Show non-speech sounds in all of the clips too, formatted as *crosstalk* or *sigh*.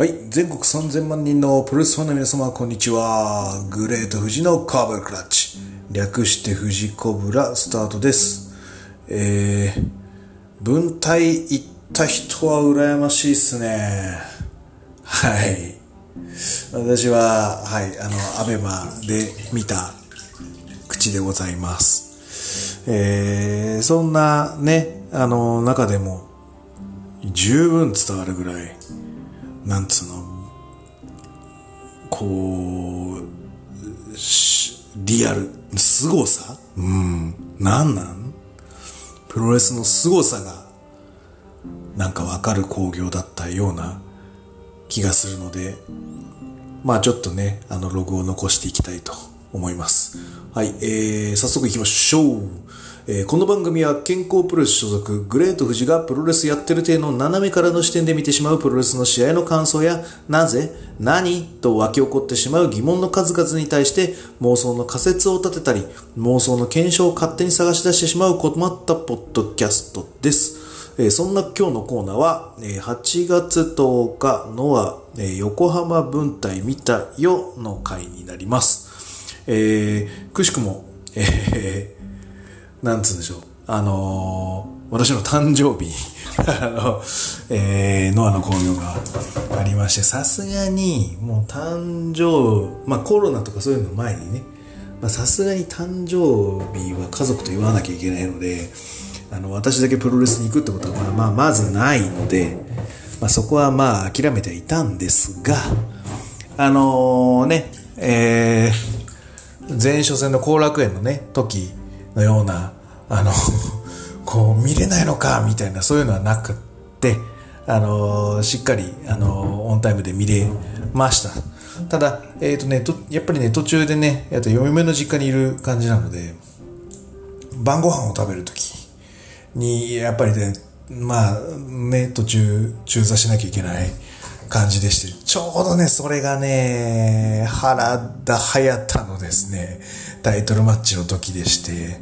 はい。全国3000万人のプロレスファンの皆様、こんにちは。グレート富士のカーブルクラッチ。略して富士コブラスタートです。えー、分隊行った人は羨ましいっすね。はい。私は、はい、あの、アベマで見た口でございます。えー、そんなね、あの、中でも、十分伝わるぐらい、なんつうの、こう、リアル、凄さ？うん、なんなん？プロレスの凄さが、なんかわかる興行だったような気がするので、まあちょっとね、あのログを残していきたいと思います。はい、えー、早速行きましょう。えーこの番組は健康プロレス所属グレート富士がプロレスやってる体の斜めからの視点で見てしまうプロレスの試合の感想やなぜ何と湧き起こってしまう疑問の数々に対して妄想の仮説を立てたり妄想の検証を勝手に探し出してしまう困ったポッドキャストです。えーそんな今日のコーナーは、えー8月10日のは、えー横浜分隊見たよの回になります。えーくしくも、えーなんつうんでしょう。あのー私の誕生日 *laughs* あの、えー、ノアの興行がありまして、さすがに、もう誕生、まあコロナとかそういうの前にね、まあさすがに誕生日は家族と言わなきゃいけないので、あの、私だけプロレスに行くってことは、まあ、まあ、まずないので、まあそこはまあ諦めてはいたんですが、あのね、えー、前初戦の後楽園のね、時のような、あの、*laughs* こう見れないのか、みたいな、そういうのはなくって、あの、しっかり、あの、オンタイムで見れました。ただ、えっ、とね、とやっぱりね、途中でね、えっと、嫁の実家にいる感じなので、晩ご飯を食べるときに、やっぱりね、まあ、ね、途中、中座しなきゃいけない感じでして、ちょうどね、それがね、原田隼太のですね、タイトルマッチの時でして、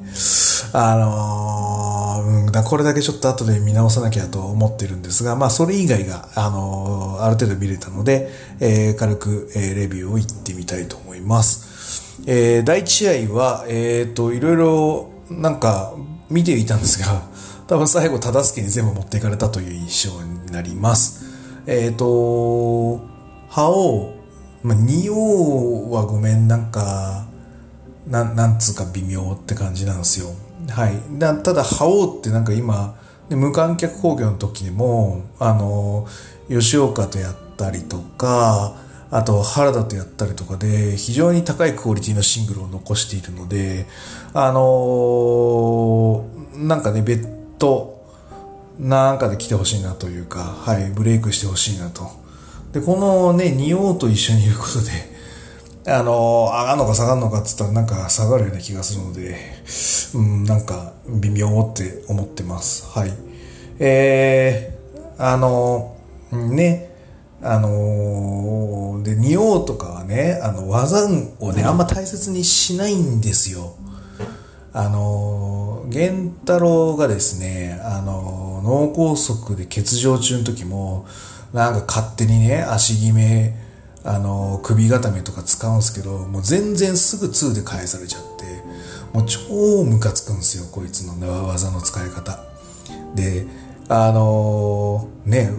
あのーうんこれだけちょっと後で見直さなきゃと思ってるんですが、まあ、それ以外が、あのーある程度見れたので、えー軽く、えーレビューを言ってみたいと思います。えー第一試合は、えっ、と、いろいろ、なんか、見ていたんですが、多分最後、忠助に全部持っていかれたという印象になります。えっ、と、覇王、まあ、二王はごめん、なんか、なん、なんつうか微妙って感じなんですよ。はい。だただ、覇王ってなんか今、で無観客興行の時にも、あの、吉岡とやったりとか、あと原田とやったりとかで、非常に高いクオリティのシングルを残しているので、あのなんかね、別途、なんかで来てほしいなというか、はい、ブレイクしてほしいなと。で、このね、仁王と一緒にいることで、*laughs* あの上がるのか下がるのかって言ったらなんか下がるような気がするので、うん、なんか微妙って思ってます。はい。えー、あのね、あので、仁王とかはね、あの、技をね、あんま大切にしないんですよ。あの、源太郎がですね、あの、脳梗塞で欠場中の時も、なんか勝手にね、足決め、あの、首固めとか使うんですけど、もう全然すぐ2で返されちゃって、もう超ムカつくんですよ、こいつの技の使い方。で、あのね、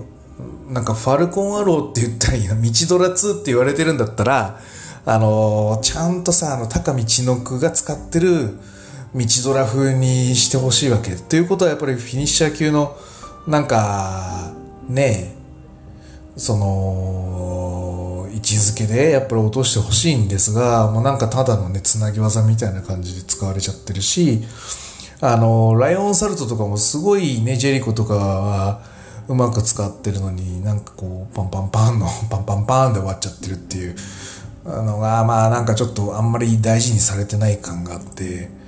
なんかファルコンアローって言ったらいいな、道ドラ2って言われてるんだったら、あのちゃんとさ、あの、高道の句が使ってる道ドラ風にしてほしいわけ。ということはやっぱりフィニッシャー級の、なんか、ねその、位置づけでやっぱり落としてほしいんですが、もうなんかただのね、つなぎ技みたいな感じで使われちゃってるし、あの、ライオンサルトとかもすごいね、ジェリコとかはうまく使ってるのに、なんかこう、パンパンパンの、*laughs* パンパンパンで終わっちゃってるっていうのが、まあなんかちょっとあんまり大事にされてない感があって、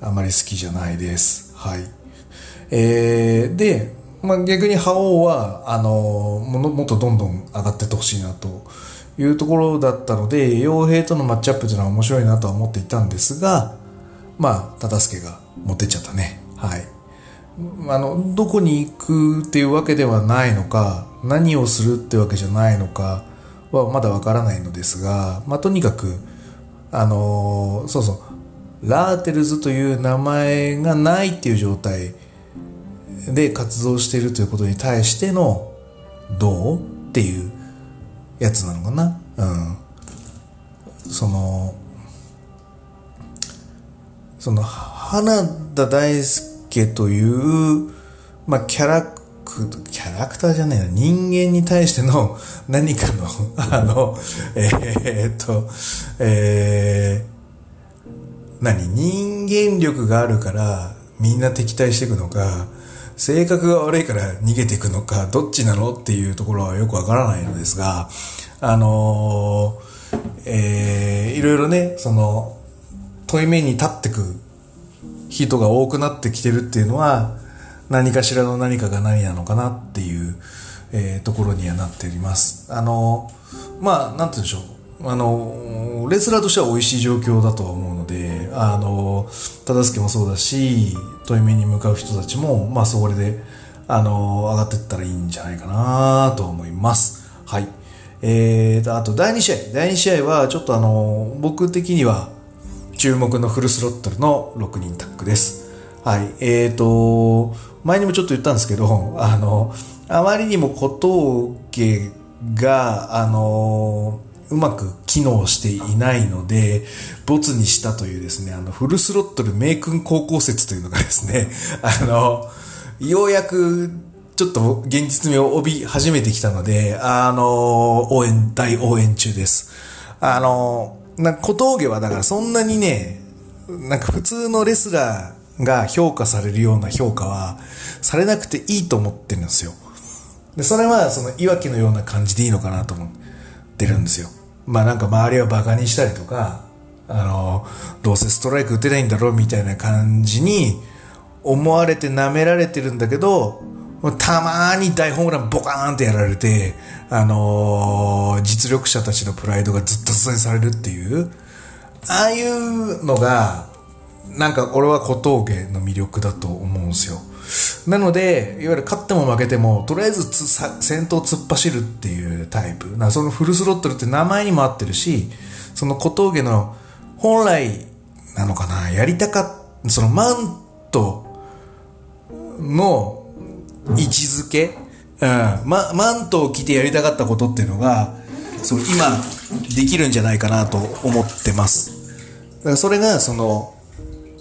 あまり好きじゃないです。はい。えー、で、まあ逆に覇王は、あの、ものもっとどんどん上がってってほしいなというところだったので、傭兵とのマッチアップというのは面白いなとは思っていたんですが、まあ、忠助が持ってっちゃったね。はい。あの、どこに行くっていうわけではないのか、何をするってわけじゃないのかはまだわからないのですが、まあ、とにかく、あのそうそう、ラーテルズという名前がないっていう状態で活動しているということに対しての、どうっていうやつなのかな。うん。その、その、花田大輔という、まあ、キャラク、キャラクターじゃないな、人間に対しての何かの、あの、えー、っと、えー、何？人間力があるからみんな敵対していくのか、性格が悪いから逃げていくのか、どっちなのっていうところはよくわからないのですが、あのー、えー、いろいろね、その、問い目に立ってく人が多くなってきてるっていうのは、何かしらの何かが何なのかなっていう、えー、ところにはなっております。あの、まあ、なんて言うんでしょう。あの、レスラーとしては美味しい状況だとは思うので、あの、忠助もそうだし、問い目に向かう人たちも、まあ、それで、あの、上がっていったらいいんじゃないかなと思います。はい。えーと、あと第2試合。第2試合は、ちょっとあの、僕的には、注目のフルスロットルの6人タッグです。はい。えーと、前にもちょっと言ったんですけど、あの、あまりにも小峠が、あの、うまく機能していないので、ボツにしたというですね、あの、フルスロットル名君高校説というのがですね、*laughs* あの、ようやく、ちょっと現実味を帯び始めてきたので、あの、応援、大応援中です。あの、な小峠はだからそんなにね、なんか普通のレスラーが評価されるような評価はされなくていいと思ってるんですよ。で、それはそのいわきのような感じでいいのかなと思ってるんですよ。まあなんか周りはバカにしたりとか、あの、どうせストライク打てないんだろうみたいな感じに思われて舐められてるんだけど、たまに大ホームランボカーンってやられて、あのー、実力者たちのプライドがずっと支えされるっていう、ああいうのが、なんか俺は小峠の魅力だと思うんですよ。なので、いわゆる勝っても負けても、とりあえずつ先頭突っ走るっていうタイプ。なそのフルスロットルって名前にも合ってるし、その小峠の本来なのかな、やりたかった、そのマントの位置づけ、うん、ま、マントを着てやりたかったことっていうのが、そう、今、できるんじゃないかなと思ってます。だからそれが、その、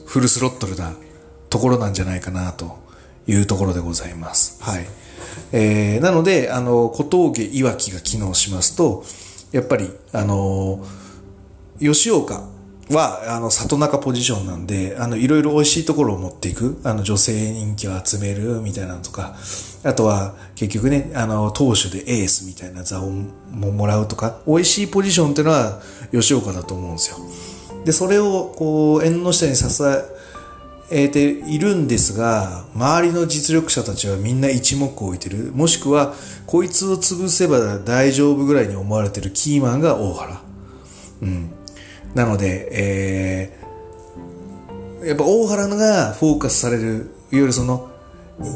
フルスロットルなところなんじゃないかなというところでございます。はい。えー、なので、あの、小峠いわきが機能しますと、やっぱり、あの、吉岡は、あの、里中ポジションなんで、あの、いろいろ美味しいところを持っていく、あの、女性人気を集めるみたいなのとか、あとは、結局ね、あの、投手でエースみたいな座をももらうとか、美味しいポジションっていうのは、吉岡だと思うんですよ。で、それを、こう、縁の下に支ええているんですが、周りの実力者たちはみんな一目置いてる。もしくは、こいつを潰せば大丈夫ぐらいに思われてるキーマンが大原。うん。なので、えー、やっぱ大原がフォーカスされる、いわゆるその、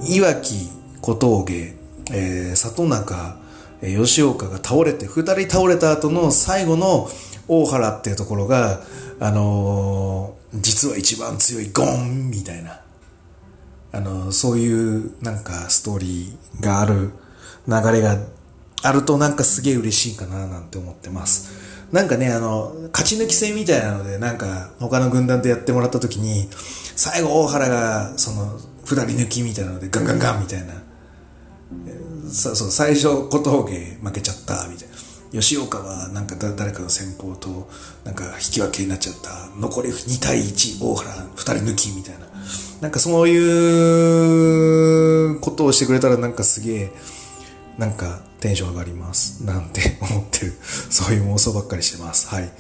いわき、小峠、えー、里中、吉岡が倒れて、二人倒れた後の最後の大原っていうところが、あのー、実は一番強いゴンみたいな、あのー、そういうなんかストーリーがある流れがあるとなんかすげえ嬉しいかななんて思ってます。なんかね、あの、勝ち抜き戦みたいなので、なんか、他の軍団とやってもらった時に、最後大原が、その、二人抜きみたいなので、ガンガンガンみたいな。そうそう、最初、小峠負けちゃった、みたいな。吉岡は、なんか誰かの先方と、なんか引き分けになっちゃった。残り2対1、大原二人抜き、みたいな。なんかそういうことをしてくれたら、なんかすげえ、なんかテンション上がります。なんて思ってる。そういう妄想ばっかりしてます。はい。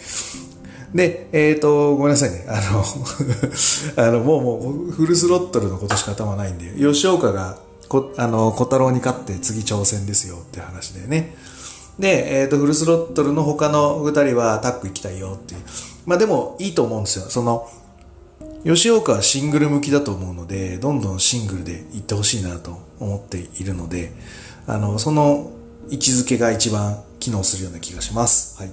で、えっ、ー、と、ごめんなさいね。あの *laughs* あの、もうもう、フルスロットルのことしか頭ないんで、吉岡が、こ、あの、小太郎に勝って次挑戦ですよって話でね。で、えっ、ー、と、フルスロットルの他の二人はタッグ行きたいよっていう。まあでも、いいと思うんですよ。その、吉岡はシングル向きだと思うので、どんどんシングルで行ってほしいなと思っているので、あの、その位置づけが一番機能するような気がします。はい。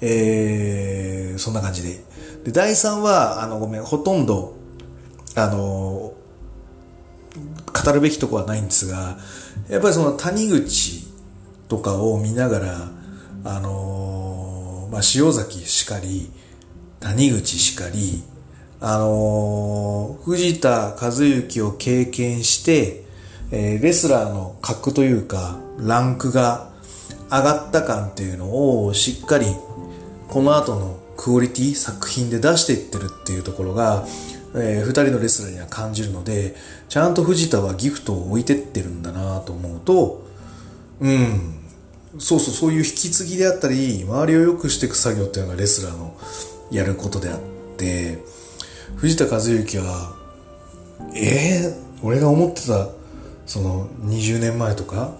えー、そんな感じで。で、第3は、あの、ごめん、ほとんど、あの、語るべきとこはないんですが、やっぱりその谷口とかを見ながら、あのまあ、塩崎しかり、谷口しかり、あの藤田和幸を経験して、えー、レスラーの格というか、ランクが上がった感っていうのをしっかりこの後のクオリティ作品で出していってるっていうところが、えー、二人のレスラーには感じるので、ちゃんと藤田はギフトを置いてってるんだなと思うと、うん、そうそう、そういう引き継ぎであったり、周りを良くしていく作業っていうのがレスラーのやることであって、藤田和幸は、えー、俺が思ってた、その20年前とか、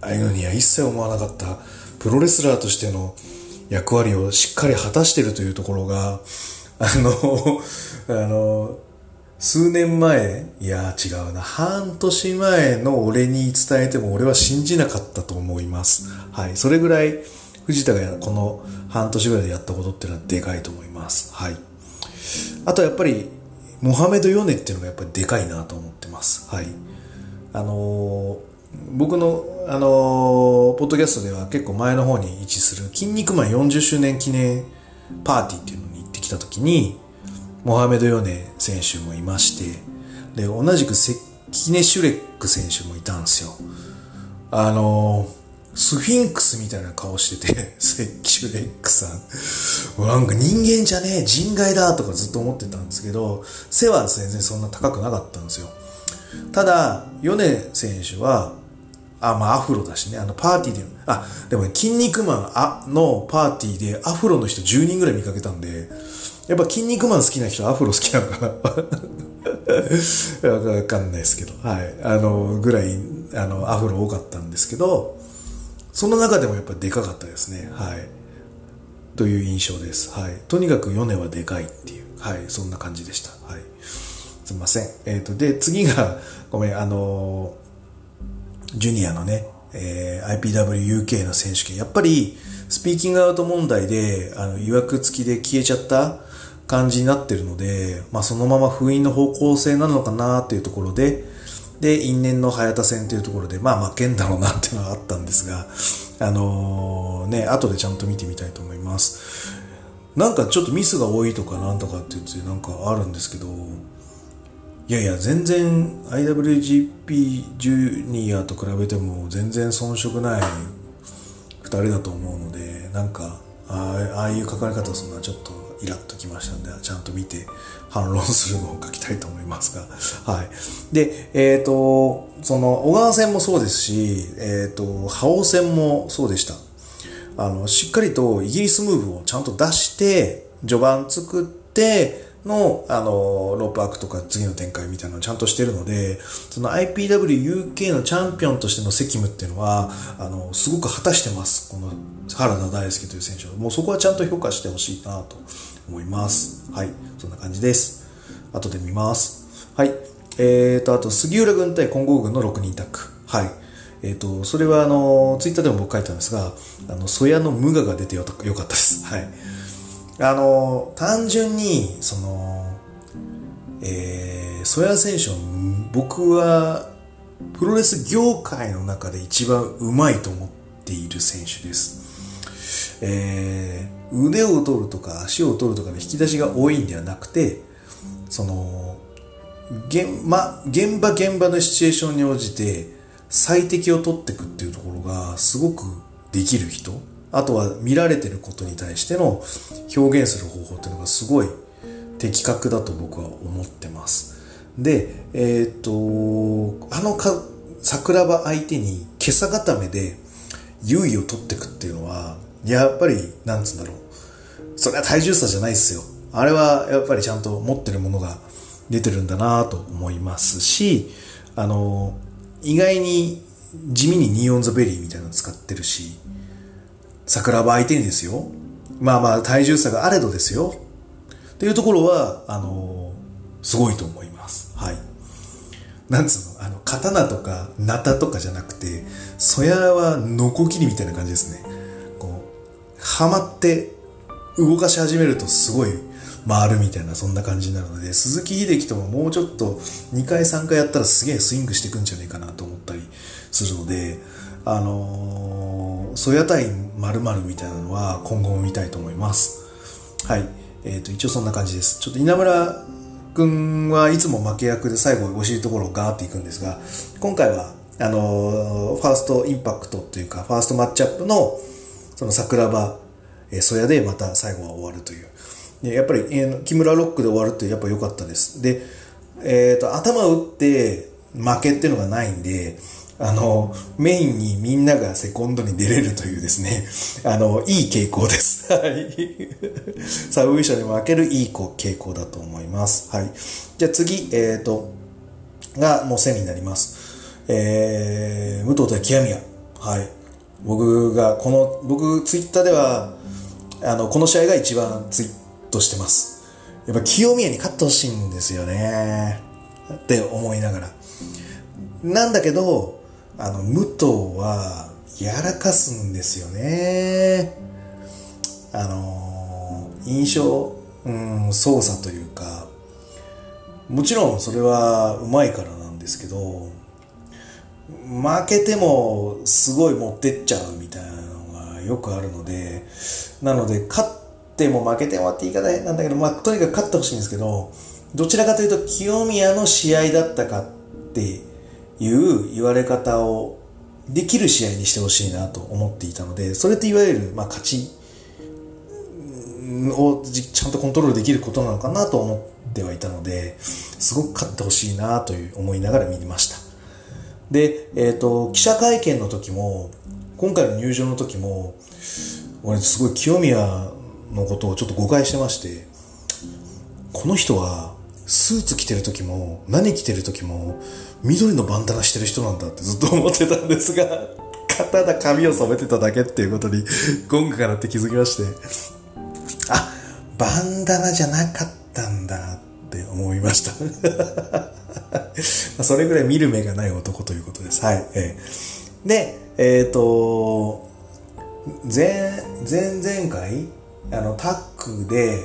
ああいうのには一切思わなかったプロレスラーとしての役割をしっかり果たしてるというところが、あの、あの、数年前、いや違うな、半年前の俺に伝えても俺は信じなかったと思います。はい。それぐらい藤田がこの半年ぐらいでやったことっていうのはでかいと思います。はい。あとやっぱり、モハメド・ヨネっていうのがやっぱりでかいなと思ってます。はい。あのー僕の、あのー、ポッドキャストでは結構前の方に位置する、筋肉マン40周年記念パーティーっていうのに行ってきた時に、モハメド・ヨネ選手もいまして、で、同じくセキネ・シュレック選手もいたんですよ。あの、スフィンクスみたいな顔してて、*laughs* セッキシュレックさん。なんか人間じゃねえ、人外だとかずっと思ってたんですけど、背は全然そんな高くなかったんですよ。ただ、ヨネ選手は、あ、まあアフロだしね、あのパーティーで、あ、でもね、筋肉マンのパーティーでアフロの人10人ぐらい見かけたんで、やっぱ筋肉マン好きな人アフロ好きなのかな？*laughs* わかんないですけど、はい。あの、ぐらい、あの、アフロ多かったんですけど、その中でもやっぱでかかったですね、はい。という印象です。はい。とにかくヨネはでかいっていう、はい。そんな感じでした。はい。すみません。えっ、ー、と、で、次が、ごめん、あのジュニアのね、えー、IPWUK の選手権。やっぱり、スピーキングアウト問題で、あの、曰く付きで消えちゃった感じになってるので、まあ、そのまま封印の方向性なのかなっていうところで、で、因縁の早田戦というところで、まあ負けんだろうなっていうのはあったんですが、あのー、ね、後でちゃんと見てみたいと思います。なんかちょっとミスが多いとかなんとかって言ってなんかあるんですけど、いやいや、全然 IWGP ジュニアと比べても全然遜色ない2人だと思うので、なんか、ああいう書かれ方するのはちょっとイラッときましたんで、ちゃんと見て反論するのを書きたいと思いますが。*laughs* はい。で、えっ、ー、と、その、小川戦もそうですし、えっ、ー、と、覇王戦もそうでした。あの、しっかりとイギリスムーブをちゃんと出して、序盤作って、の、あの、ロープワークとか次の展開みたいなのをちゃんとしてるので、その IPWUK のチャンピオンとしての責務っていうのは、あの、すごく果たしてます。この原田大輔という選手は。もうそこはちゃんと評価してほしいなと思います。はい。そんな感じです。後で見ます。はい。えーと、あと、杉浦軍対金剛軍の6人タッグ。はい。えっ、ー、と、それはあの、ツイッターでも僕書いたんですが、あの、曽谷の無我が出てよかったです。はい。あの、単純に、その、えー、曽谷選手は僕はプロレス業界の中で一番うまいと思っている選手です。えー、腕を取るとか足を取るとかの引き出しが多いんではなくて、その、現,、ま、現場現場のシチュエーションに応じて最適を取っていくっていうところがすごくできる人あとは見られてることに対しての表現する方法っていうのがすごい的確だと僕は思ってます。で、えっ、と、あのか桜庭相手に今朝固めで優位を取っていくっていうのは、やっぱり、なんつうんだろう。それは体重差じゃないですよ。あれはやっぱりちゃんと持ってるものが出てるんだなと思いますし、あの、意外に地味にニーオンザベリーみたいなの使ってるし、桜庭相手にですよ。まあまあ体重差があれどですよ。っていうところは、あの、すごいと思います。はい。なんつうの、あの、刀とか、ナタとかじゃなくて、そやはノコギリみたいな感じですね。こう、はまって動かし始めるとすごい回るみたいな、そんな感じになるので、鈴木秀樹とももうちょっと2回3回やったらすげえスイングしていくんじゃないかなと思ったりするので、あのー、ソヤ対〇〇みたいなのは今後も見たいと思います。はい。えっ、ー、と、一応そんな感じです。ちょっと稲村くんはいつも負け役で最後惜しいところをガーっていくんですが、今回は、あのー、ファーストインパクトというか、ファーストマッチアップの、その桜庭、えー、ソヤでまた最後は終わるという。でやっぱり、えー、木村ロックで終わるってやっぱ良かったです。で、えっ、ー、と、頭打って負けっていうのがないんで、あの、メインにみんながセコンドに出れるというですね、あの、いい傾向です。*laughs* はい。サブミッションに負けるいい傾向だと思います。はい。じゃあ次、えっ、ー、と、がもう1000になります。えー、武藤対極宮。はい。僕が、この、僕、ツイッターでは、あの、この試合が一番ツイートしてます。やっぱ清宮に勝ってほしいんですよね。って思いながら。なんだけど、あの、武藤は、やらかすんですよね。あの、印象、うん、操作というか、もちろんそれはうまいからなんですけど、負けてもすごい持ってっちゃうみたいなよくあるので、なので、勝っても負けてもって言い方なんだけど、まあ、とにかく勝ってほしいんですけど、どちらかというと清宮の試合だったかっていう言われ方をできる試合にしてほしいなと思っていたので、それっていわゆる、まあ、勝ちをちゃんとコントロールできることなのかなと思ってはいたので、すごく勝ってほしいなという思いながら見ました。で、えっ、ー、と、記者会見の時も、今回の入場の時も、俺すごい清宮のことをちょっと誤解してまして、この人はスーツ着てる時も何着てる時も緑のバンダナしてる人なんだってずっと *laughs* 思ってたんですが、ただ髪を染めてただけっていうことに、ゴングかなって気づきまして、あ、バンダナじゃなかったんだって思いました。*laughs* それぐらい見る目がない男ということです。はい。えー、で、えっ、ー、と、前、前々回、あの、タックで、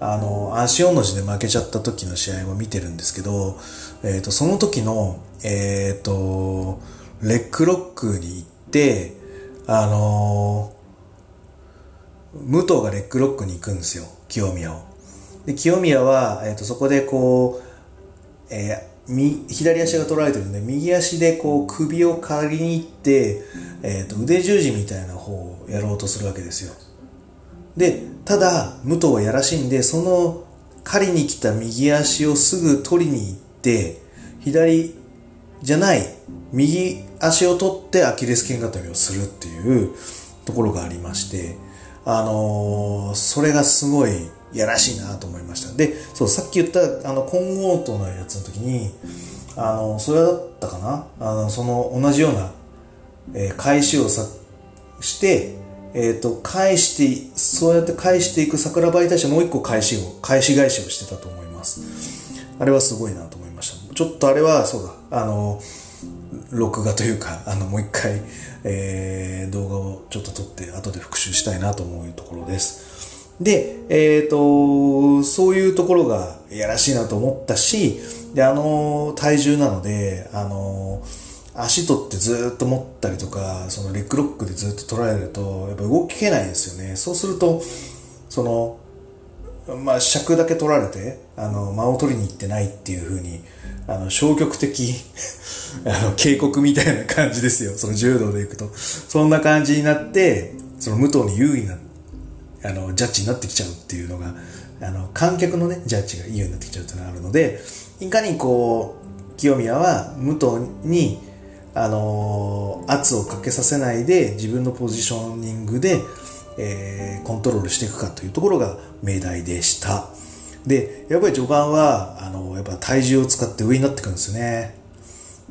あの、足4の字で負けちゃった時の試合も見てるんですけど、えっ、ー、と、その時の、えっ、ー、と、レックロックに行って、あの武藤がレックロックに行くんですよ、清宮を。で、清宮は、えっ、と、そこでこう、え、左足が取られてるんで、右足でこう首を借りに行って、えっ、と、腕十字みたいな方をやろうとするわけですよ。で、ただ、武藤はやらしいんで、その狩りに来た右足をすぐ取りに行って、左じゃない右足を取ってアキレス腱固めをするっていうところがありまして、あのー、それがすごいやらしいなと思いました。で、そう、さっき言ったあの、混合とのやつの時に、あの、それだったかな？あの、その同じような、えー、返しをさして、えっ、ー、と、返して、そうやって返していく桜庭に対してもう一個返しを、返し返しをしてたと思います。あれはすごいなと思いました。ちょっとあれは、そうだ、あの、録画というか、あの、もう一回、えー、動画をちょっと撮って後で復習したいなと思うところです。で、えっ、ー、と、そういうところがいやらしいなと思ったし、で、あの、体重なので、あの、足取ってずっと持ったりとか、そのレッグロックでずっと捉えると、やっぱ動けないですよね。そうすると、その、まあ、尺だけ取られて、あの、間を取りに行ってないっていうふうに、あの、消極的 *laughs* あの、警告みたいな感じですよ。その柔道で行くと。そんな感じになって、その武藤に有利な、あの、ジャッジになってきちゃうっていうのが、あの、観客のね、ジャッジが有利になってきちゃうっていうのがあるので、いかにこう、清宮は武藤に、あの圧をかけさせないで自分のポジショニングで、えー、コントロールしていくかというところが命題でした。で、やっぱり序盤は、あの、やっぱ体重を使って上になってくるんですよね。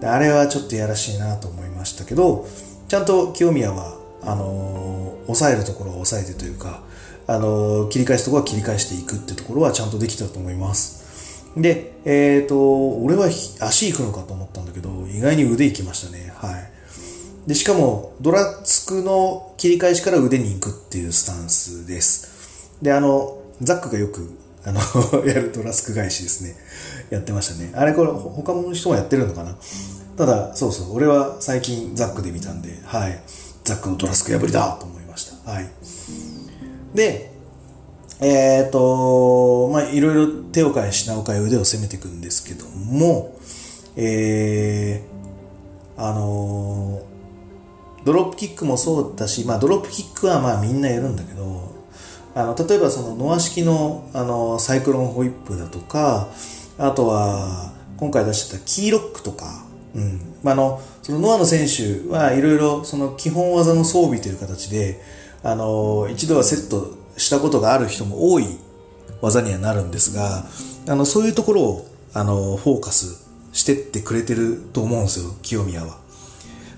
あれはちょっとやらしいなと思いましたけど、ちゃんと清宮は、あの抑えるところは抑えてというか、あの、切り返すところは切り返していくってところはちゃんとできたと思います。で、えっ、ー、と、俺は足行くのかと思ったんだけど、意外に腕行きましたね。はい。で、しかも、ドラツクの切り返しから腕に行くっていうスタンスです。で、あの、ザックがよく、あの *laughs* やるドラスク返しですね。やってましたね。あれこれ、他の人もやってるのかな？ただ、そうそう、俺は最近ザックで見たんで、はい。ザックのドラスク破りだと思いました。はい。で、えっ、ー、と、まあ、いろいろ手を変え品を変え腕を攻めていくんですけども、えー、あのー、ドロップキックもそうだし、まあ、ドロップキックはまあみんなやるんだけど、あの、例えばそのノア式の、あの、サイクロンホイップだとか、あとは、今回出してたキーロックとか、うん。まあ、あの、そのノアの選手はいろいろその基本技の装備という形で、あの、一度はセットしたことがある人も多い技にはなるんですが、あの、そういうところを、あの、フォーカスしてってくれてると思うんですよ、清宮は。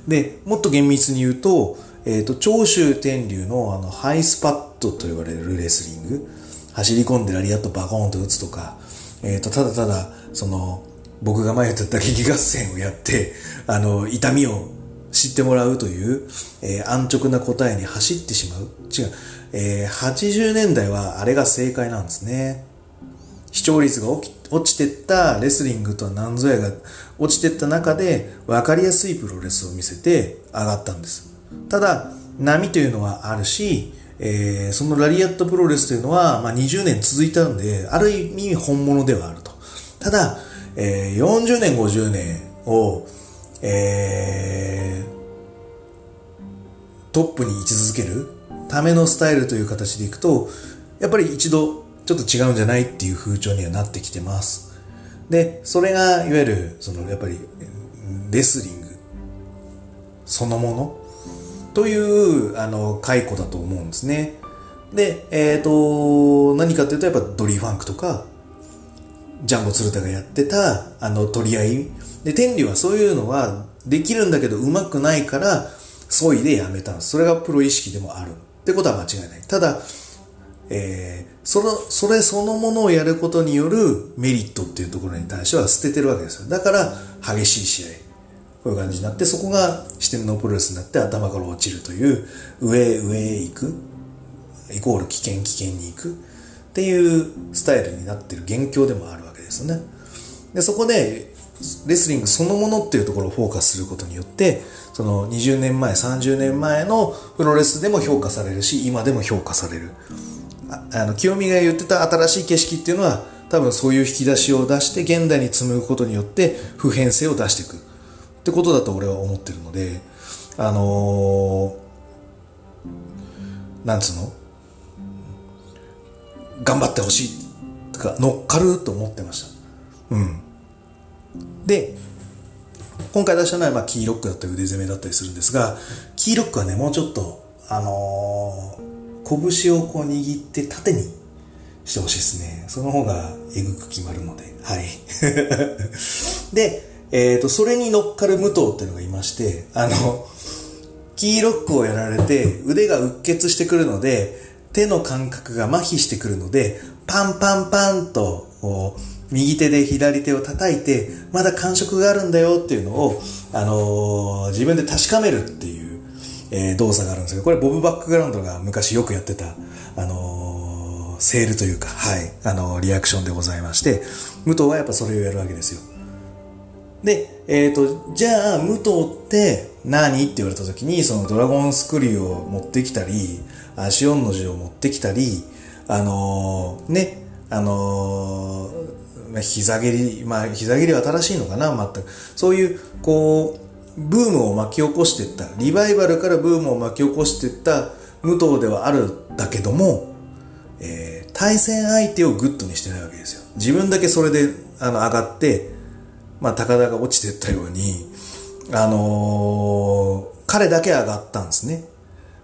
で、もっと厳密に言うと、えっ、ー、と、長州天竜のあの、ハイスパットと言われるレスリング、走り込んでラリアットバコーンと打つとか、えっ、ー、と、ただただ、その、僕が前言ってた撃合戦をやって、あの、痛みを知ってもらうという、えー、安直な答えに走ってしまう。違う。えー、80年代はあれが正解なんですね。視聴率が落ちてったレスリングとは何ぞやが落ちてった中で分かりやすいプロレスを見せて上がったんです。ただ、波というのはあるし、えー、そのラリアットプロレスというのは、まあ、20年続いたんで、ある意味本物ではあると。ただ、えー、40年、50年を、えー、トップに位置づけるためのスタイルという形でいくと、やっぱり一度ちょっと違うんじゃないっていう風潮にはなってきてます。で、それがいわゆる、そのやっぱりレスリングそのものという、あの、解雇だと思うんですね。で、えっ、ー、と、何かっていうとやっぱドリーファンクとか、ジャンボ鶴田がやってた、あの、取り合い。で、天理はそういうのはできるんだけど上手くないから、そいでやめたんです。それがプロ意識でもある。ってことは間違いない。ただ、えー、その、それそのものをやることによるメリットっていうところに対しては捨ててるわけですよ。だから、激しい試合。こういう感じになって、そこが視点のプロレスになって頭から落ちるという、上へ、上へ行く、イコール危険、危険に行くっていうスタイルになってる元凶でもあるわけですよね。で、そこで、レスリングそのものっていうところをフォーカスすることによって、その20年前、30年前のプロレスでも評価されるし、今でも評価される。あの、清美が言ってた新しい景色っていうのは、多分そういう引き出しを出して現代に紡ぐことによって普遍性を出していくってことだと俺は思ってるので、あのー、なんつうの？頑張ってほしいとか乗っかると思ってました。うん。で、今回出したのは、まあ、キーロックだったり腕攻めだったりするんですが、キーロックはね、もうちょっと、あのー、拳をこう握って縦にしてほしいですね。その方がえぐく決まるので、はい。*laughs* で、えっ、ー、と、それに乗っかる武藤っていうのがいまして、あの、キーロックをやられて腕がうっ血してくるので、手の感覚が麻痺してくるので、パンパンパンと、こう、右手で左手を叩いて、まだ感触があるんだよっていうのを、あのー、自分で確かめるっていう、えー、動作があるんですけど、これボブバックグラウンドが昔よくやってた、あのー、セールというか、はい、あのリアクションでございまして、武藤はやっぱそれをやるわけですよ。で、えっ、と、じゃあ、武藤って何って言われた時に、そのドラゴンスクリューを持ってきたり、足音の字を持ってきたり、あのね、あのまあ、膝蹴り、まあ、膝蹴りは正しいのかな、全く。そういう、こう、ブームを巻き起こしていった、リバイバルからブームを巻き起こしていった武藤ではあるんだけども、えー、対戦相手をグッドにしてないわけですよ。自分だけそれで、あの、上がって、まあ、高田が落ちていったように、あのー、彼だけ上がったんですね。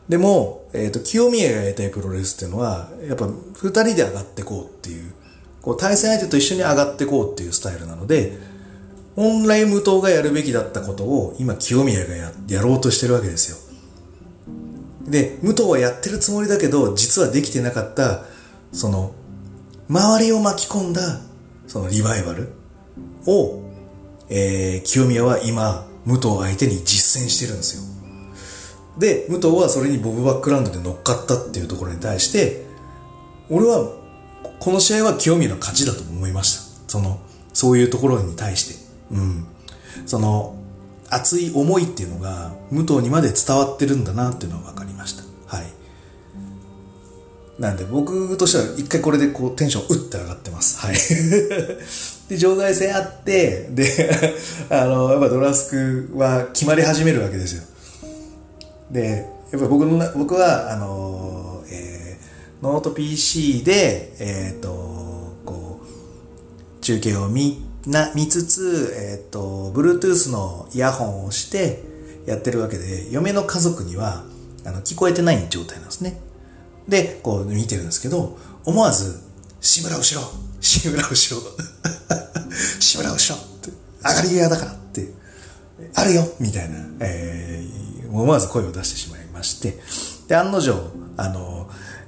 でも、えっ、ー、と、清宮がやりたいプロレスっていうのは、やっぱ二人で上がっていこうっていうこう対戦相手と一緒に上がっていこうっていうスタイルなので、本来無党がやるべきだったことを今清宮がややろうとしてるわけですよ。で、武藤はやってるつもりだけど、実はできてなかった、その、周りを巻き込んだ、そのリバイバルを、えー、清宮は今、武藤相手に実践してるんですよ。で、武藤はそれにボブバックラウンドで乗っかったっていうところに対して、俺は、この試合は清宮の勝ちだと思いました。その、そういうところに対して。うん。その、熱い思いっていうのが、武藤にまで伝わってるんだなっていうのは分かりました。はい。なんで僕としては一回これでこうテンションうって上がってます。はい。*laughs* で、場外戦あって、で、*laughs* あの、やっぱドラスクは決まり始めるわけですよ。で、やっぱ僕の、僕は、あの、ノート PC で、えっ、ー、と、こう、中継を見、な、見つつ、えっ、ー、と、Bluetooth のイヤホンをしてやってるわけで、嫁の家族には、あの、聞こえてない状態なんですね。で、こう見てるんですけど、思わず、志村後ろ志村後ろ *laughs* 志村後ろ！って、上がり際だから！って、あるよ！みたいな、えー、思わず声を出してしまいまして、で、案の定、あの、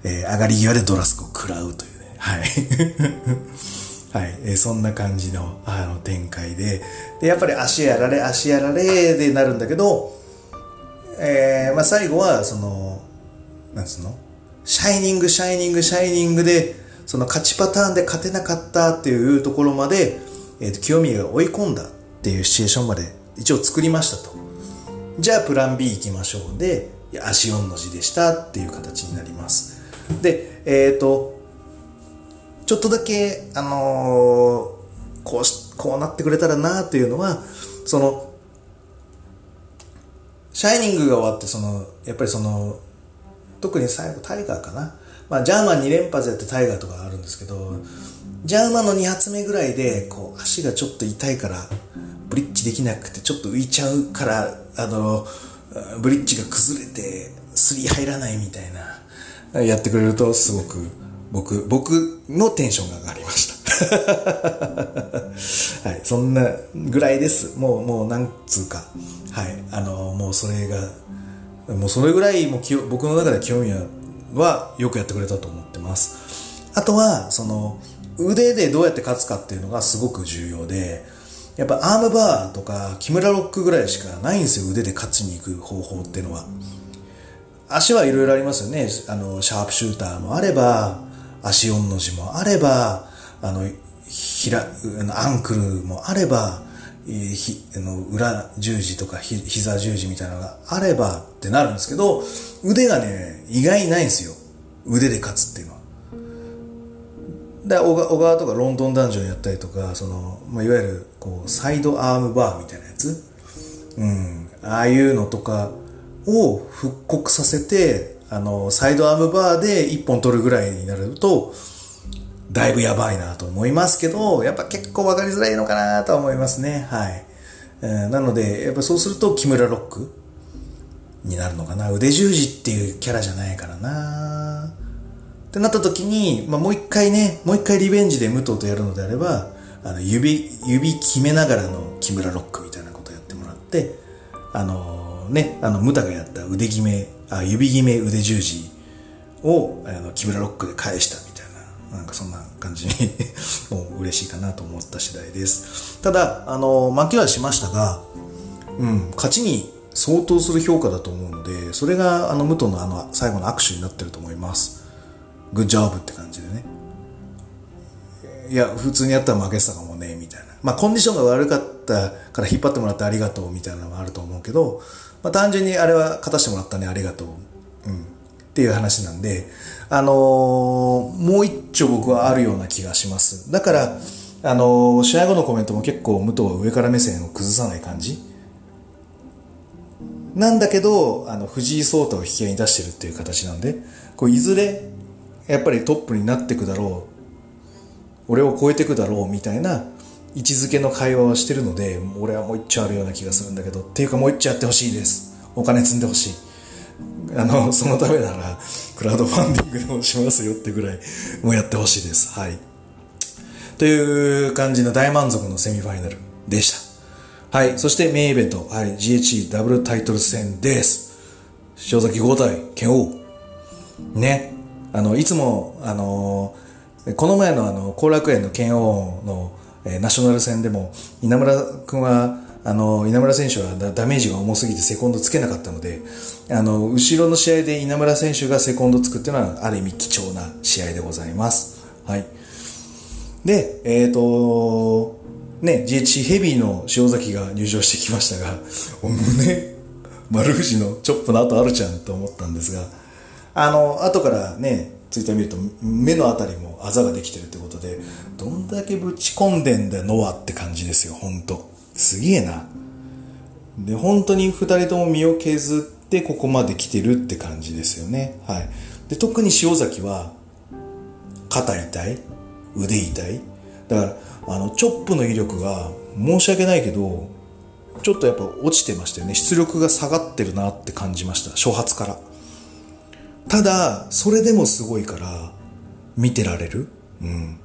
えー、上がり際でドラスコを食らうというね、はい。*laughs* はい、えー、そんな感じの、あの、展開で、で、やっぱり足やられ、足やられでなるんだけど、えー、まあ最後は、その、なんつうの？シャイニング、シャイニング、シャイニングで、その勝ちパターンで勝てなかったっていうところまで、えっ、ー、と、清宮が追い込んだっていうシチュエーションまで一応作りましたと。じゃあ、プラン B 行きましょうで、足4の字でしたっていう形になります。で、えっ、ー、と、ちょっとだけ、あのー、こうし、こうなってくれたらなっていうのは、その、シャイニングが終わって、その、やっぱりその、特に最後タイガーかな。まあ、ジャーマン2連発やってタイガーとかあるんですけど、ジャーマンの2発目ぐらいで、こう、足がちょっと痛いから、ブリッジできなくて、ちょっと浮いちゃうから、あの、ブリッジが崩れて、スリー入らないみたいな、やってくれると、すごく、僕、僕のテンションが上がりました。*laughs* はい、そんなぐらいです。もう、もう、なんつうか、はい、あの、もうそれが、もうそれぐらいもう僕の中で清宮はよくやってくれたと思ってます。あとは、その、腕でどうやって勝つかっていうのがすごく重要で、やっぱアームバーとか木村ロックぐらいしかないんですよ、腕で勝ちに行く方法っていうのは。足はいろいろありますよね。あの、シャープシューターもあれば、足4の字もあれば、あの、ひら、アンクルもあれば、ひあの裏十字とかひ膝十字みたいなのがあればってなるんですけど、腕がね、意外にないんですよ。腕で勝つっていうのは。で、小川とかロンドンダンジョンやったりとか、その、まあ、いわゆる、こう、サイドアームバーみたいなやつうん。ああいうのとかを復刻させて、あの、サイドアームバーで一本取るぐらいになると、だいぶやばいなと思いますけど、やっぱ結構わかりづらいのかなとは思いますね。はい。えー、なので、やっぱそうすると木村ロックになるのかな。腕十字っていうキャラじゃないからなってなった時に、まあ、もう一回ね、もう一回リベンジで武藤とやるのであれば、あの、指、指決めながらの木村ロックみたいなことやってもらって、あのね、あの、ムタがやった腕決め、あ、指決め腕十字を、あの、木村ロックで返したみたいな、なんかそんな感じに *laughs* もう嬉しいかなと思った次第です。ただ、あの、負けはしましたが、うん、勝ちに相当する評価だと思うので、それがあの、武藤のあの、最後の握手になってると思います。グッジョブって感じでね。いや、普通にやったら負けてたかもね、みたいな。まあ、コンディションが悪かったから引っ張ってもらってありがとうみたいなのもあると思うけど、まあ、単純にあれは勝たしてもらったね、ありがとう。うん。っていう話なんで、あのー、もう一丁僕はあるような気がします。だから、あのー、試合後のコメントも結構武藤は上から目線を崩さない感じなんだけど、あの、藤井聡太を引き合いに出してるっていう形なんで、こう、いずれ、やっぱりトップになっていくだろう。俺を超えていくだろうみたいな位置づけの会話をしてるので、俺はもう一丁あるような気がするんだけど、っていうかもう一丁やってほしいです。お金積んでほしい。あの、そのためなら、クラウドファンディングでもしますよってぐらい、もうやってほしいです。はい。という感じの大満足のセミファイナルでした。はい。そしてメインイベント、はい。GHE ダブルタイトル戦です。塩崎豪太剣王。ね。あの、いつも、あの、この前のあの、後楽園の剣王の、え、ナショナル戦でも、稲村君は、あの、稲村選手はダメージが重すぎてセコンドつけなかったので、あの、後ろの試合で稲村選手がセコンドつくっていうのは、ある意味貴重な試合でございます。はい。で、えっ、ー、と、ね、GHC ヘビーの塩崎が入場してきましたが、*laughs* お胸、丸藤のチョップの後あるじゃんと思ったんですが、あの、後からね、ツイッター見ると目のあたりもあざができてるってことで、どんだけぶち込んでんだよ、ノアって感じですよ、ほんと。すげえな。で、本当に二人とも身を削ってここまで来てるって感じですよね。はい。で、特に塩崎は、肩痛い、腕痛い。だから、あの、チョップの威力が、申し訳ないけど、ちょっとやっぱ落ちてましたよね。出力が下がってるなって感じました。初発から。ただ、それでもすごいから、見てられる？うん。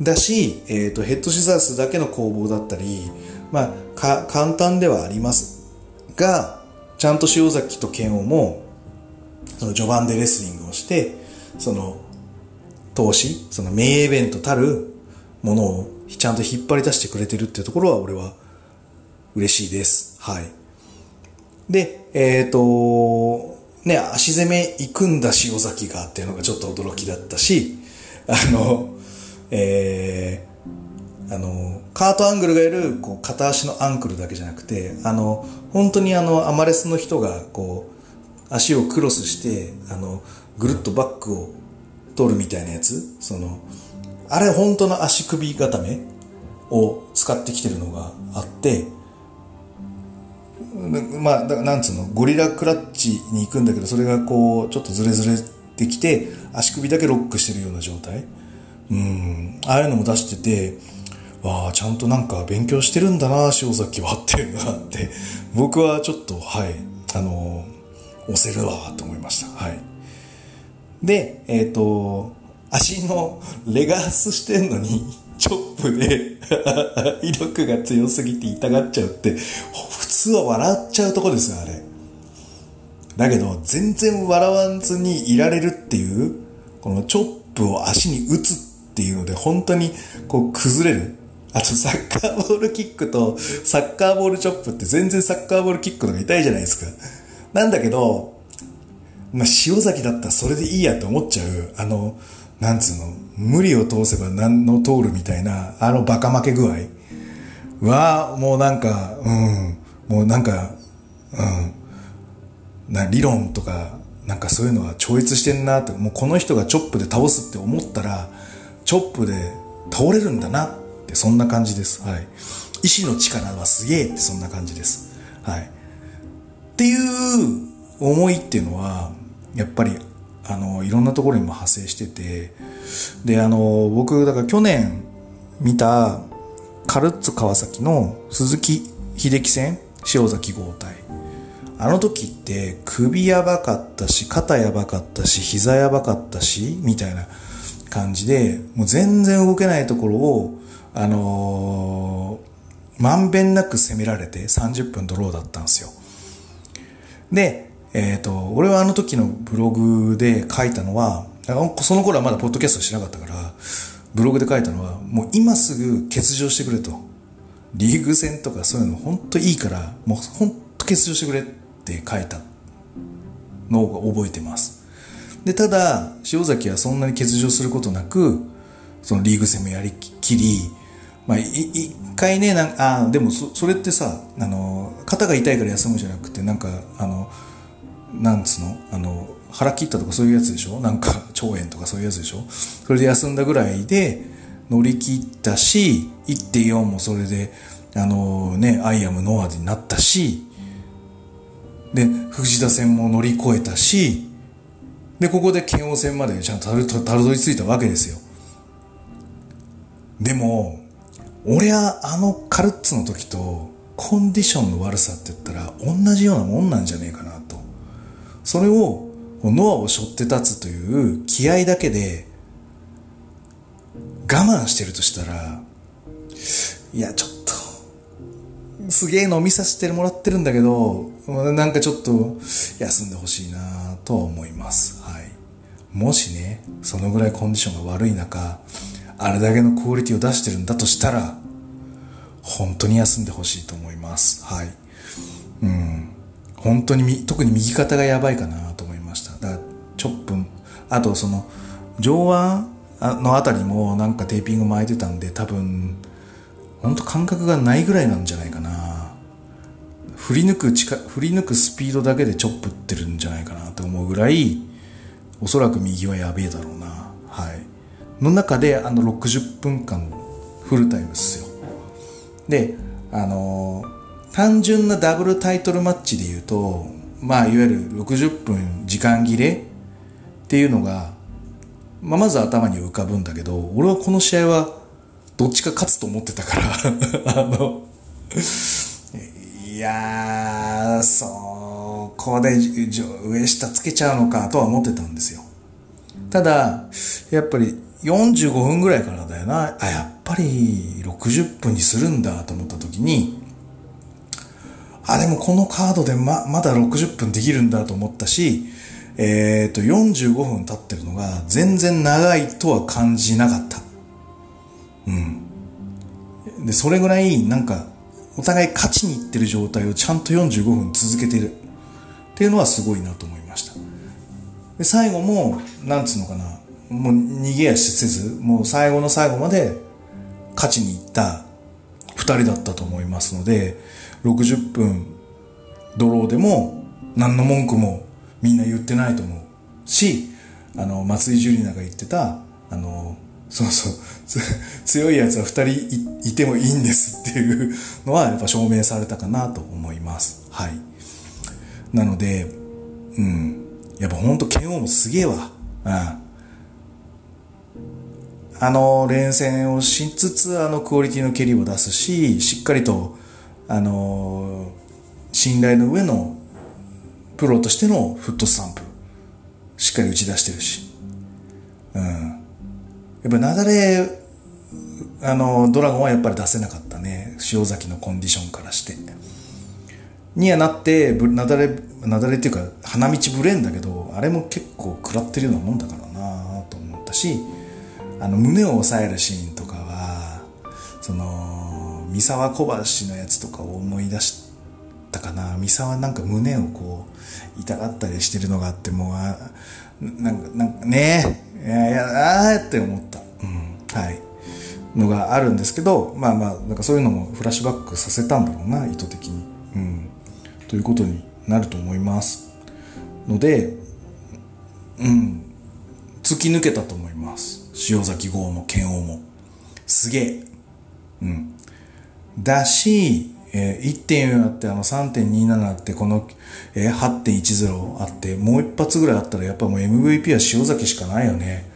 だし、えっ、ー、と、ヘッドシザースだけの攻防だったり、まあ、か、簡単ではありますが、ちゃんと塩崎と剣王も、その序盤でレスリングをして、その、投資、その名イベントたるものをちゃんと引っ張り出してくれてるっていうところは俺は嬉しいです。はい。で、えっ、ー、と、ね、足攻め行くんだ塩崎がっていうのがちょっと驚きだったし、あの、えー、あの、カートアングルがいる、こう、片足のアンクルだけじゃなくて、あの、本当にあの、アマレスの人が、こう、足をクロスして、あの、ぐるっとバックを取るみたいなやつ、その、あれ本当の足首固めを使ってきてるのがあって、まあ、だなんつうの、ゴリラクラッチに行くんだけど、それがこう、ちょっとズレズレてきて、足首だけロックしてるような状態。うん、ああいうのも出してて、わあ、ちゃんとなんか勉強してるんだな、塩崎はっていうのがあって、僕はちょっと、はい、あの、押せるわ、と思いました。はい。で、えっ、ー、と、足のレガースしてんのに、チョップで *laughs* 威力が強すぎて痛がっちゃうって、普通は笑っちゃうとこですよ、あれ。だけど、全然笑わずにいられるっていう、このチョップを足に打つっていうので、本当にこう崩れる。あと、サッカーボールキックとサッカーボールチョップって全然サッカーボールキックのが痛いじゃないですか。なんだけど、まあ、塩崎だったらそれでいいやって思っちゃう。あの、なんつうの、無理を通せば何の通るみたいな、あのバカ負け具合は、もうなんか、うん、もうなんか、うん、な理論とか、なんかそういうのは超越してんなって、もうこの人がチョップで倒すって思ったら、チョップで倒れるんだなって、そんな感じです。はい。意志の力はすげえって、そんな感じです。はい。っていう思いっていうのは、やっぱり、あの、いろんなところにも派生してて、で、あの、僕、だから去年見た、カルッツ川崎の鈴木秀樹戦、塩崎豪太。あの時って首やばかったし、肩やばかったし、膝やばかったし、みたいな感じで、もう全然動けないところを、あのー、まんべんなく攻められて30分ドローだったんですよ。で、えっ、ー、と、俺はあの時のブログで書いたのは、その頃はまだポッドキャストしなかったから、ブログで書いたのは、もう今すぐ欠場してくれと。リーグ戦とかそういうの本当いいから、もう本当欠場してくれって書いたのを覚えてます。で、ただ、塩崎はそんなに欠場することなく、そのリーグ戦もやりきり、まあ、一回ね、なんあでもそそれってさ、あの、肩が痛いから休むじゃなくて、なんか、あの、なんつうの？あの、腹切ったとかそういうやつでしょ？なんか、腸炎とかそういうやつでしょ？それで休んだぐらいで乗り切ったし、1.4もそれで、あのね、アイアムノアになったし、で、藤田戦も乗り越えたし、で、ここで剣王戦までちゃんとたるたどり着いたわけですよ。でも、俺はあのカルッツの時とコンディションの悪さって言ったら同じようなもんなんじゃねえかなと。それをノアを背負って立つという気合だけで我慢してるとしたら、いや、ちょっと、すげえ飲みさせてもらってるんだけど、なんかちょっと休んでほしいなとは思います。はい。もしね、そのぐらいコンディションが悪い中、あれだけのクオリティを出してるんだとしたら、本当に休んでほしいと思います。はい。本当に特に右肩がやばいかなと思いました。だから、チョップ、あとその、上腕のあたりもなんかテーピング巻いてたんで、多分、本当感覚がないぐらいなんじゃないかな。振り抜く力、振り抜くスピードだけでチョップってるんじゃないかなと思うぐらい、おそらく右はやべえだろうな。はい。の中で、あの60分間フルタイムっすよ。で、あの、単純なダブルタイトルマッチで言うと、まあ、いわゆる60分時間切れっていうのが、まあ、まず頭に浮かぶんだけど、俺はこの試合はどっちか勝つと思ってたから *laughs* あの、いやー、そこで上下つけちゃうのかとは思ってたんですよ。ただ、やっぱり45分ぐらいからだよな。あ、やっぱり60分にするんだと思った時に、あ、でもこのカードでま、まだ60分できるんだと思ったし、えっ、ー、と、45分経ってるのが全然長いとは感じなかった。うん。で、それぐらいなんか、お互い勝ちにいってる状態をちゃんと45分続けてるっていうのはすごいなと思いました。で、最後も、なんつうのかな、もう逃げやしせず、もう最後の最後まで勝ちに行った二人だったと思いますので、60分ドローでも何の文句もみんな言ってないと思うし、あの、松井樹里奈が言ってた、あの、そうそう、*laughs* 強い奴は二人いてもいいんですっていうのはやっぱ証明されたかなと思います。はい。なので、うん。やっぱほんと剣王もすげえわ。うん。あの、連戦をしつつ、あの、クオリティの蹴りを出すし、しっかりと、あの、信頼の上のプロとしてのフットスタンプ、しっかり打ち出してるし。うん。やっぱなだれ、あの、ドラゴンはやっぱり出せなかったね。塩崎のコンディションからして。にはなって、なだれ、なだれっていうか、花道ブレーンだけど、あれも結構食らってるようなもんだからなと思ったし、あの胸を押さえるシーンとかはその三沢小橋のやつとかを思い出したかな。三沢なんか胸をこう痛がったりしてるのがあってもうあなんかなんかね。えいやあーって思った、うん、はい。のがあるんですけどまあまあなんかそういうのもフラッシュバックさせたんだろうな意図的に、うん、ということになると思います。のでうん。突き抜けたと思います。塩崎号も剣王も。すげえ。うん。だし、えー、1.4あって、あの3.27あって、この、えー、8.10あって、もう一発ぐらいあったらやっぱもう MVP は塩崎しかないよね。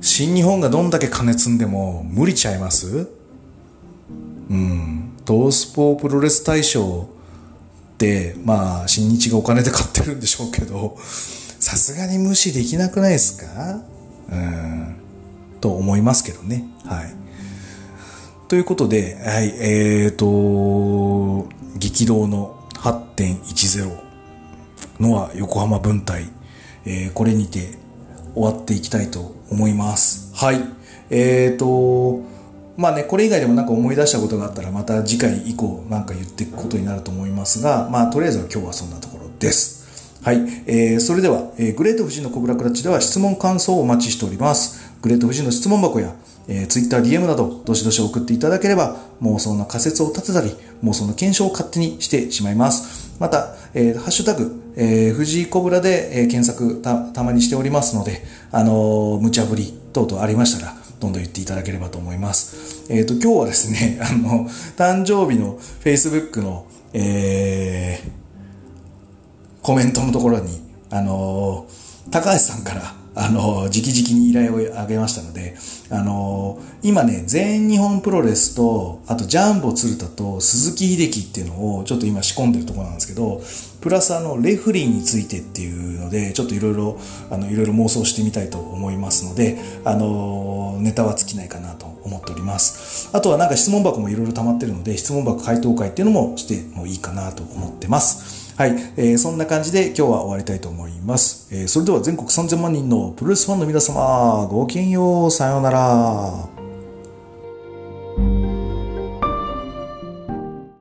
新日本がどんだけ金積んでも無理ちゃいます？うん。トースポープロレス大賞って、まあ、新日がお金で買ってるんでしょうけど、さすがに無視できなくないですか？うん。と思いますけどね。はい。ということで、はい、えーと、激動の8.10のは横浜分隊、えー、これにて終わっていきたいと思います。はい。えーと、まあね、これ以外でもなんか思い出したことがあったらまた次回以降なんか言っていくことになると思いますが、まあとりあえずは今日はそんなところです。はい。えー、それでは、えー、グレート富士のコブラクラッチでは質問感想をお待ちしております。グレート富士の質問箱や、えー、Twitter、DM など、どしどし送っていただければ、妄想の仮説を立てたり、妄想の検証を勝手にしてしまいます。また、えー、ハッシュタグ、えー、藤井コブラで、えー、検索た、たまにしておりますので、あのー、無茶ぶり等々ありましたら、どんどん言っていただければと思います。えっ、ー、と、今日はですね、*laughs* あの、誕生日の Facebook の、えー、コメントのところに、あのー、高橋さんから、あの、直々に依頼をあげましたので、あの、今ね、全日本プロレスと、あとジャンボ鶴田と鈴木秀樹っていうのをちょっと今仕込んでるところなんですけど、プラスあの、レフリーについてっていうので、ちょっといろいろ、あの、いろいろ妄想してみたいと思いますので、あの、ネタは尽きないかなと思っております。あとはなんか質問箱もいろいろ溜まってるので、質問箱回答会っていうのもしてもいいかなと思ってます。はい、えー、そんな感じで今日は終わりたいと思います。えー、それでは全国3000万人のプロレスファンの皆様、ごきげんよう、さようなら。